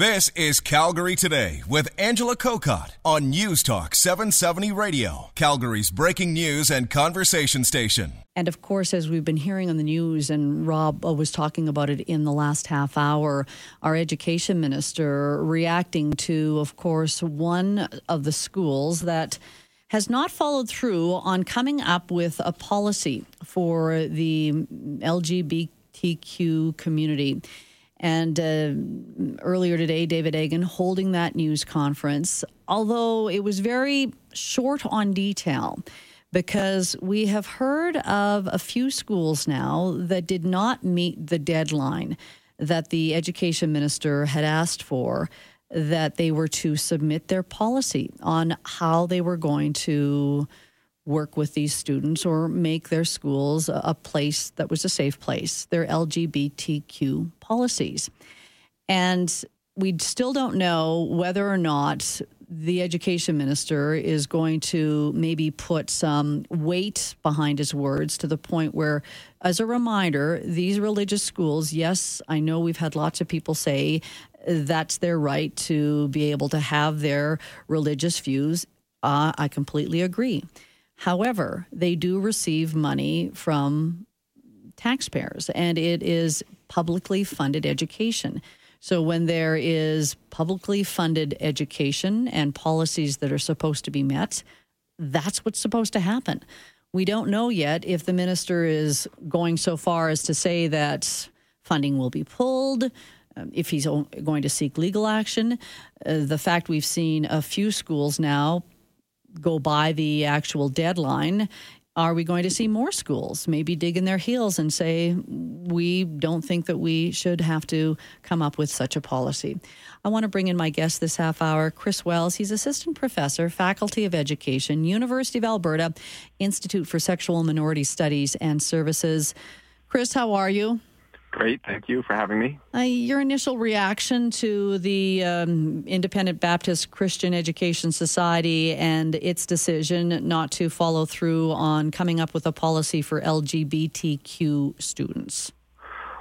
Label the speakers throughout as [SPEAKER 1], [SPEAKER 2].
[SPEAKER 1] This is Calgary Today with Angela Kokott on News Talk 770 Radio, Calgary's breaking news and conversation station.
[SPEAKER 2] And of course, as we've been hearing on the news, and Rob uh, was talking about it in the last half hour, our education minister reacting to, of course, one of the schools that has not followed through on coming up with a policy for the LGBTQ community. And uh, earlier today, David Eggen holding that news conference, although it was very short on detail because we have heard of a few schools now that did not meet the deadline that the education minister had asked for that they were to submit their policy on how they were going to work with these students or make their schools a place that was a safe place, their LGBTQ policies. And we still don't know whether or not the education minister is going to maybe put some weight behind his words to the point where, as a reminder, these religious schools, yes, I know we've had lots of people say that's their right to be able to have their religious views. Uh, I completely agree. However, they do receive money from taxpayers, and it is publicly funded education. So, when there is publicly funded education and policies that are supposed to be met, that's what's supposed to happen. We don't know yet if the minister is going so far as to say that funding will be pulled, um, if he's going to seek legal action. Uh, the fact we've seen a few schools now go by the actual deadline, are we going to see more schools maybe dig in their heels and say, we don't think that we should have to come up with such a policy? I want to bring in my guest this half hour, Kris Wells. He's assistant professor, faculty of education, University of Alberta, Institute for Sexual Minority Studies and Services. Kris, how are you?
[SPEAKER 3] Great. Thank you for having me.
[SPEAKER 2] Uh, your initial reaction to the um, Independent Baptist Christian Education Society and its decision not to follow through on coming up with a policy for LGBTQ students?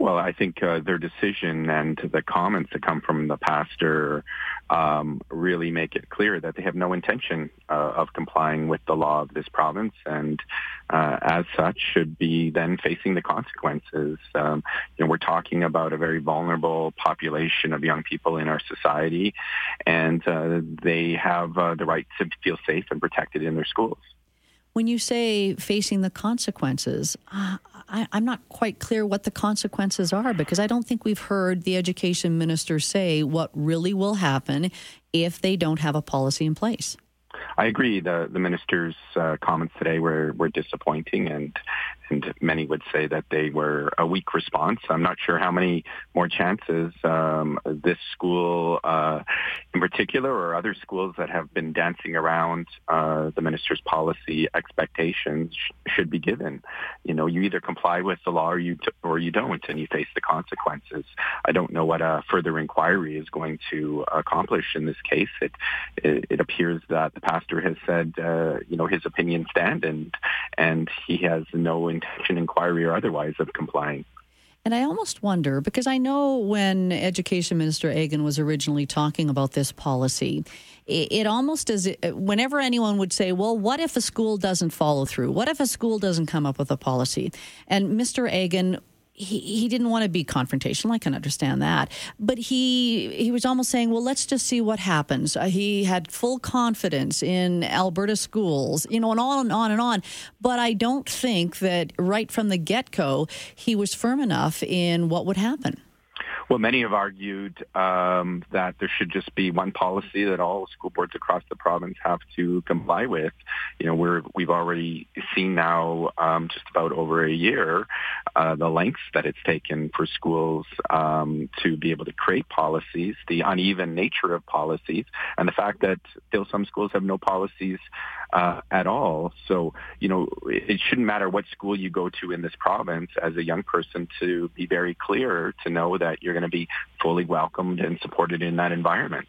[SPEAKER 3] Well, I think uh, their decision and the comments that come from the pastor um, really make it clear that they have no intention uh, of complying with the law of this province, and uh, as such, should be then facing the consequences. Um, you know, we're talking about a very vulnerable population of young people in our society, and uh, they have uh, the right to feel safe and protected in their schools.
[SPEAKER 2] When you say facing the consequences, uh, I, am not quite clear what the consequences are because I don't think we've heard the education minister say what really will happen if they don't have a policy in place.
[SPEAKER 3] I agree. The the minister's uh, comments today were, were disappointing, and and many would say that they were a weak response. I'm not sure how many more chances um, this school, uh, in particular, or other schools that have been dancing around uh, the minister's policy expectations sh- should be given. You know, you either comply with the law or you t- or you don't, and you face the consequences. I don't know what a further inquiry is going to accomplish in this case. It it, it appears that the pastor has said, uh, you know, his opinion stand, and and he has no intention, inquiry or otherwise, of complying.
[SPEAKER 2] And I almost wonder because I know when Education Minister Eggen was originally talking about this policy, it, it almost as whenever anyone would say, "Well, what if a school doesn't follow through? What if a school doesn't come up with a policy?" And Mr. Eggen he, he didn't want to be confrontational. I can understand that, but he he was almost saying, "Well, let's just see what happens." Uh, he had full confidence in Alberta schools, you know, and on and on and on. But I don't think that right from the get go he was firm enough in what would happen.
[SPEAKER 3] Well, many have argued um, that there should just be one policy that all school boards across the province have to comply with. You know, we're we've already seen now um, just about over a year uh, the lengths that it's taken for schools um, to be able to create policies, the uneven nature of policies, and the fact that still some schools have no policies uh, at all. So, you know, it shouldn't matter what school you go to in this province as a young person to be very clear to know that you're going to be fully welcomed and supported in that environment.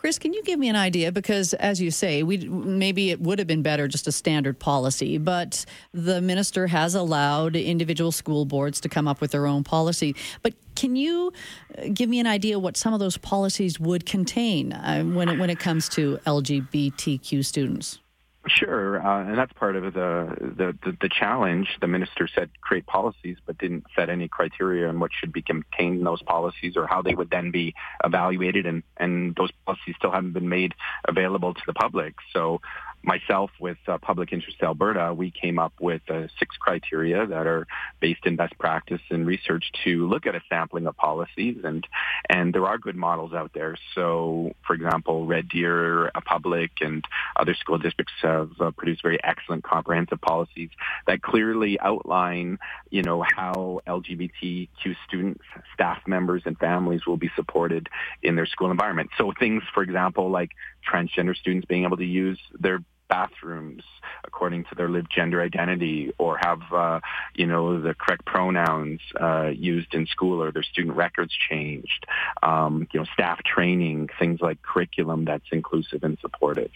[SPEAKER 2] Kris, can you give me an idea? Because, as you say, we maybe it would have been better just a standard policy, but the minister has allowed individual school boards to come up with their own policy. But can you uh, give me an idea what some of those policies would contain uh, when it, when it comes to LGBTQ students?
[SPEAKER 3] Sure, uh, and that's part of the, the, the the challenge. The minister said create policies, but didn't set any criteria on what should be contained in those policies or how they would then be evaluated. And and those policies still haven't been made available to the public. So myself with uh, Public Interest Alberta, we came up with uh, six criteria that are based in best practice and research to look at a sampling of policies, and and there are good models out there. So, for example, Red Deer, Public, and other school districts have uh, produced very excellent comprehensive policies that clearly outline, you know, how LGBTQ students, staff members, and families will be supported in their school environment. So things, for example, like transgender students being able to use their bathrooms according to their lived gender identity or have uh, you know the correct pronouns uh, used in school or their student records changed um, you know staff training things like curriculum that's inclusive and supportive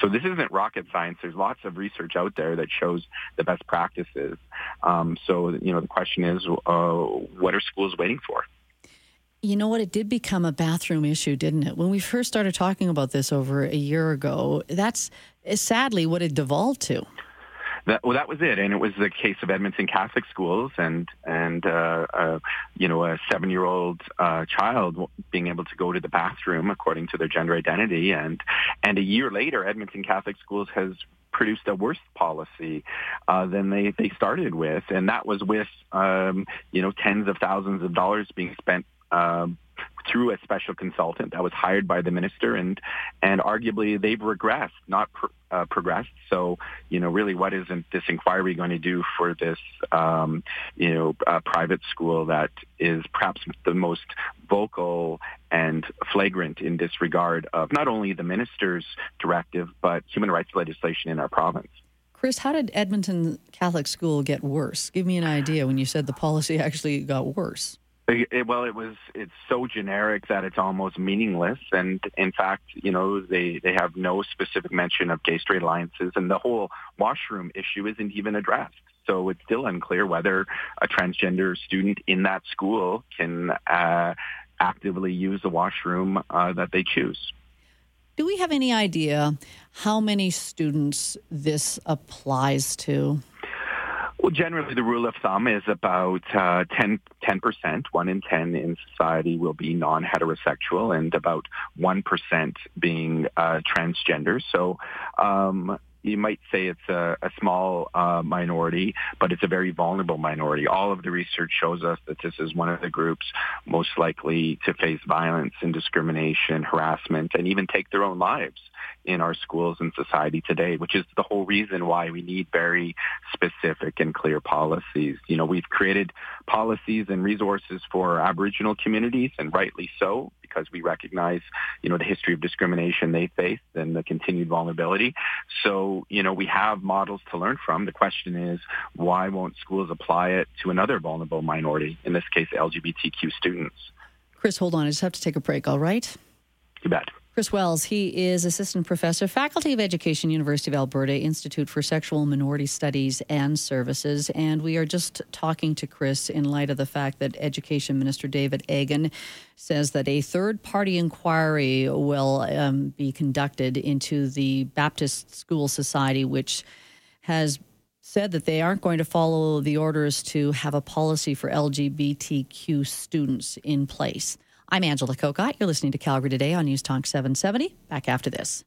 [SPEAKER 3] so this isn't rocket science. There's lots of research out there that shows the best practices. Um, so you know the question is, uh, what are schools waiting for?
[SPEAKER 2] You know what? It did become a bathroom issue, didn't it? When we first started talking about this over a year ago, that's sadly what it devolved to.
[SPEAKER 3] That, well, that was it, and it was the case of Edmonton Catholic schools, and and uh, uh, you know a seven-year-old uh, child being able to go to the bathroom according to their gender identity, and and a year later, Edmonton Catholic schools has produced a worse policy uh, than they, they started with, and that was with um, you know tens of thousands of dollars being spent um, through a special consultant that was hired by the minister, and and arguably they've regressed, not uh, progressed. So you know, really, what isn't this inquiry going to do for this um, you know uh, private school that is perhaps the most vocal and flagrant in disregard of not only the minister's directive but human rights legislation in our province.
[SPEAKER 2] Kris, how did Edmonton Catholic School get worse? Give me an idea when you said the policy actually got worse.
[SPEAKER 3] It, well, it was. It's so generic that it's almost meaningless. And in fact, you know, they they have no specific mention of gay straight alliances, and the whole washroom issue isn't even addressed. So it's still unclear whether a transgender student in that school can uh, actively use the washroom uh, that they choose.
[SPEAKER 2] Do we have any idea how many students this applies to?
[SPEAKER 3] Well, generally, the rule of thumb is about uh, 10, percent One in 10 in society will be non-heterosexual and about 1% being uh, transgender. So um, you might say it's a, a small uh, minority, but it's a very vulnerable minority. All of the research shows us that this is one of the groups most likely to face violence and discrimination, harassment, and even take their own lives in our schools and society today, which is the whole reason why we need very specific and clear policies. You know, we've created policies and resources for Aboriginal communities, and rightly so, because we recognize, you know, the history of discrimination they face and the continued vulnerability. So, you know, we have models to learn from. The question is, why won't schools apply it to another vulnerable minority, in this case, LGBTQ students?
[SPEAKER 2] Kris, hold on. I just have to take a break, all right?
[SPEAKER 3] You bet.
[SPEAKER 2] Kris Wells, he is assistant professor, faculty of education, University of Alberta Institute for Sexual Minority Studies and Services. And we are just talking to Kris in light of the fact that Education Minister David Eggen says that a third party inquiry will um, be conducted into the Baptist School Society, which has said that they aren't going to follow the orders to have a policy for LGBTQ students in place. I'm Angela Kokott. You're listening to Calgary Today on News Talk 770. Back after this.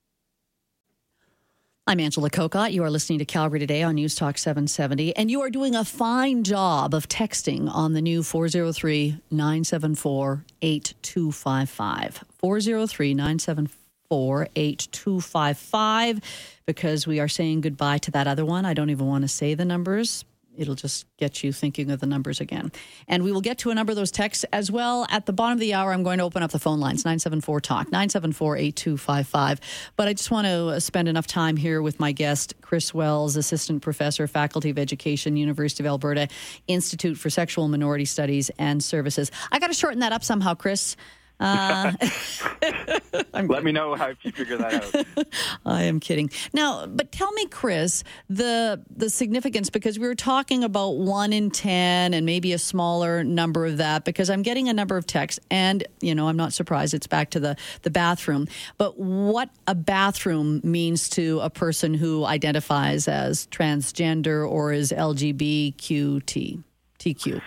[SPEAKER 2] I'm Angela Kokott. You are listening to Calgary Today on News Talk 770, and you are doing a fine job of texting on the new 403 974 8255. 403 974 8255, because we are saying goodbye to that other one. I don't even want to say the numbers it'll just get you thinking of the numbers again. And we will get to a number of those texts as well. At the bottom of the hour, I'm going to open up the phone lines 974 Talk, 974 8255. But I just want to uh, spend enough time here with my guest, Kris Wells, Assistant Professor, Faculty of Education, University of Alberta, Institute for Sexual Minority Studies and Services. I got to shorten that up somehow, Kris. Uh,
[SPEAKER 3] Let me know how you figure that out.
[SPEAKER 2] I am kidding. Now, but tell me, Kris, the the significance because we were talking about one in ten and maybe a smaller number of that because I'm getting a number of texts and you know I'm not surprised it's back to the the bathroom. But what a bathroom means to a person who identifies as transgender or is LGBTQT TQ.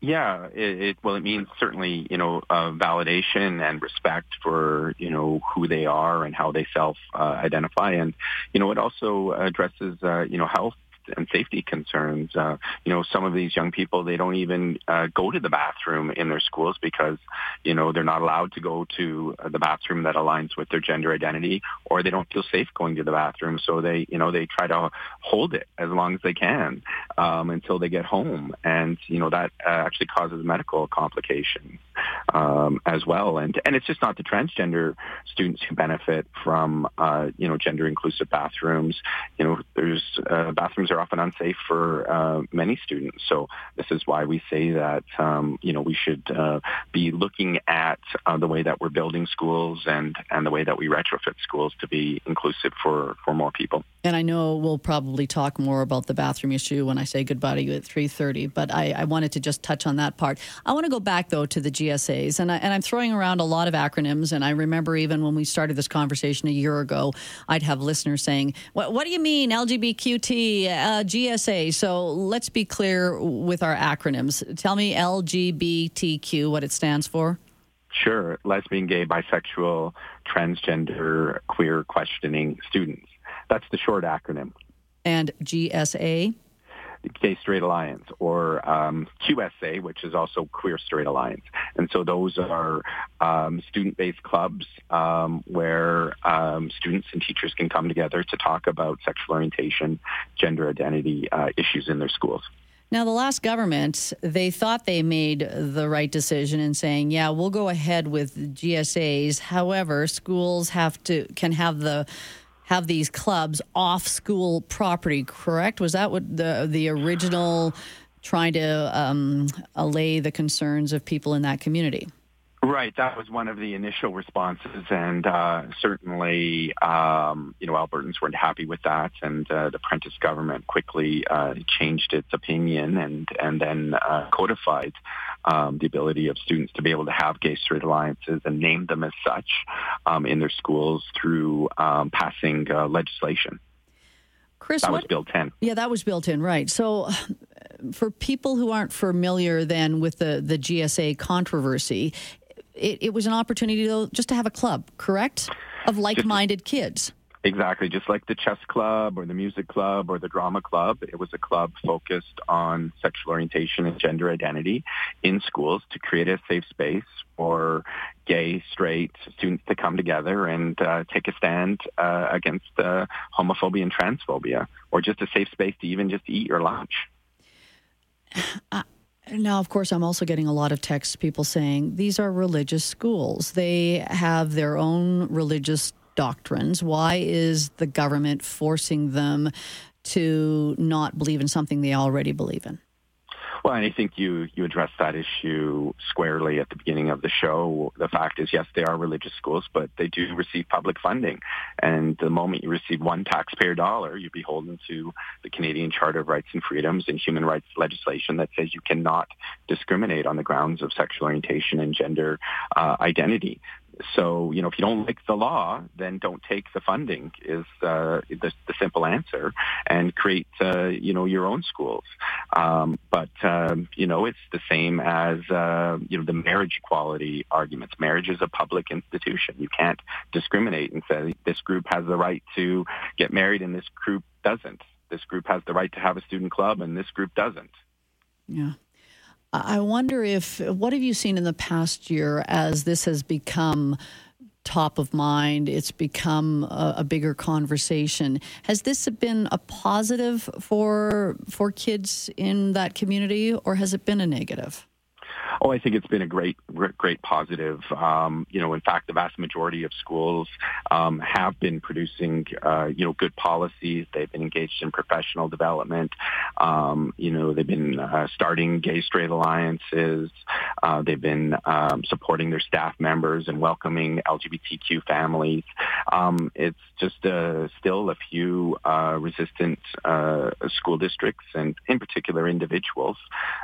[SPEAKER 3] Yeah, it, it, well, it means certainly, you know, uh, validation and respect for, you know, who they are and how they self-identify. Uh, and, you know, it also addresses, uh, you know, health and safety concerns. Uh, you know, some of these young people, they don't even uh, go to the bathroom in their schools because, you know, they're not allowed to go to the bathroom that aligns with their gender identity or they don't feel safe going to the bathroom. So they, you know, they try to hold it as long as they can um, until they get home. And, you know, that uh, actually causes medical complications um, as well. And, and it's just not the transgender students who benefit from, uh, you know, gender inclusive bathrooms. You know, there's uh, bathrooms are often unsafe for uh, many students. So this is why we say that um, you know we should uh, be looking at uh, the way that we're building schools and and the way that we retrofit schools to be inclusive for for more people.
[SPEAKER 2] And I know we'll probably talk more about the bathroom issue when I say goodbye to you at three thirty. But I, I wanted to just touch on that part. I want to go back though to the GSAs, and I, and I'm throwing around a lot of acronyms. And I remember even when we started this conversation a year ago, I'd have listeners saying, "What, what do you mean LGBTQT?" uh, GSA. So let's be clear with our acronyms. Tell me LGBTQ, what it stands for.
[SPEAKER 3] Sure. Lesbian, gay, bisexual, transgender, queer questioning students. That's the short acronym.
[SPEAKER 2] And GSA?
[SPEAKER 3] Gay Straight Alliance or um, QSA, which is also Queer Straight Alliance. And so those are um, student-based clubs um, where um, students and teachers can come together to talk about sexual orientation, gender identity uh, issues in their schools.
[SPEAKER 2] Now, the last government, they thought they made the right decision in saying, "Yeah, we'll go ahead with GSAs." However, schools have to can have the have these clubs off school property, correct? Was that what the the original trying to um, allay the concerns of people in that community?
[SPEAKER 3] Right, that was one of the initial responses, and uh, certainly, um, you know, Albertans weren't happy with that, and uh, the Prentice government quickly uh, changed its opinion and and then uh, codified um, the ability of students to be able to have gay straight alliances and name them as such um, in their schools through um, passing uh, legislation.
[SPEAKER 2] Kris,
[SPEAKER 3] that
[SPEAKER 2] what,
[SPEAKER 3] was built in.
[SPEAKER 2] Yeah, that was built in, right? So, for people who aren't familiar then with the the GSA controversy, it, it was an opportunity to, just to have a club, correct, of like-minded kids.
[SPEAKER 3] Exactly, just like the chess club or the music club or the drama club, it was a club focused on sexual orientation and gender identity in schools to create a safe space for gay, straight students to come together and uh, take a stand uh, against uh, homophobia and transphobia, or just a safe space to even just eat your lunch.
[SPEAKER 2] Now, of course, I'm also getting a lot of texts, people saying these are religious schools. They have their own religious doctrines. Why is the government forcing them to not believe in something they already believe in?
[SPEAKER 3] Well, and I think you, you addressed that issue squarely at the beginning of the show. The fact is, yes, they are religious schools, but they do receive public funding. And the moment you receive one taxpayer dollar, you're beholden to the Canadian Charter of Rights and Freedoms and human rights legislation that says you cannot discriminate on the grounds of sexual orientation and gender uh, identity. So, you know, if you don't like the law, then don't take the funding is uh, the, the simple answer and create, uh, you know, your own schools. Um, but, um, you know, it's the same as, uh, you know, the marriage equality arguments. Marriage is a public institution. You can't discriminate and say this group has the right to get married and this group doesn't. This group has the right to have a student club and this group doesn't.
[SPEAKER 2] Yeah. I wonder if what have you seen in the past year as this has become top of mind? It's become a, a bigger conversation. Has this been a positive for for kids in that community, or has it been a negative?
[SPEAKER 3] Oh, I think it's been a great, great positive. Um, you know, in fact, the vast majority of schools um, have been producing, uh, you know, good policies. They've been engaged in professional development. Um, you know, they've been uh, starting gay straight alliances. Uh, they've been um, supporting their staff members and welcoming LGBTQ families. Um, it's just uh, still a few uh, resistant uh, school districts and, in particular, individuals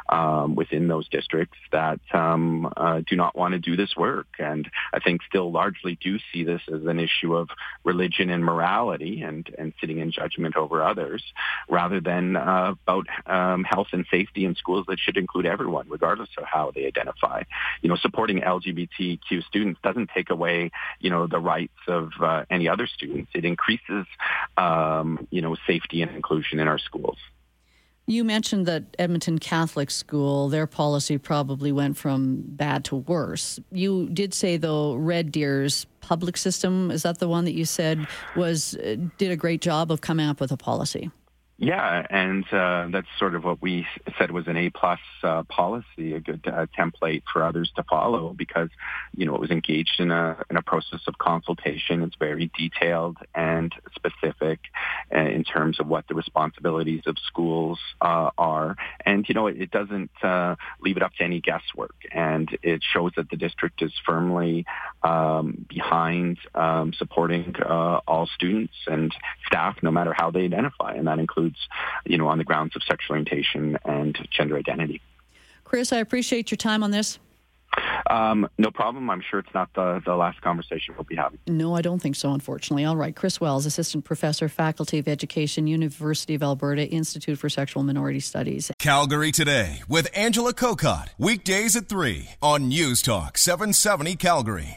[SPEAKER 3] um, within those districts that um, uh, do not want to do this work, and I think still largely do see this as an issue of religion and morality and and sitting in judgment over others, rather than uh, about um, health and safety in schools that should include everyone, regardless of how they identify. You know, supporting LGBTQ students doesn't take away you know the rights of uh, any other students. It increases um, you know safety and inclusion in our schools.
[SPEAKER 2] You mentioned that Edmonton Catholic School, their policy probably went from bad to worse. You did say though Red Deer's public system is that the one that you said was uh, did a great job of coming up with a policy.
[SPEAKER 3] Yeah, and uh, that's sort of what we said was an A plus uh, policy, a good uh, template for others to follow, because you know it was engaged in a in a process of consultation. It's very detailed and specific uh, in terms of what the responsibilities of schools uh, are, and you know it, it doesn't uh, leave it up to any guesswork, and it shows that the district is firmly um, behind um, supporting all students and staff, no matter how they identify, and that includes includes, you know, on the grounds of sexual orientation and gender identity.
[SPEAKER 2] Kris, I appreciate your time on this.
[SPEAKER 3] Um, no problem. I'm sure it's not the, the last conversation we'll be having.
[SPEAKER 2] No, I don't think so, unfortunately. All right. Kris Wells, Assistant Professor, Faculty of Education, University of Alberta, Institute for Sexual Minority Studies.
[SPEAKER 1] Calgary Today with Angela Kokott. Weekdays at 3 on News Talk 770 Calgary.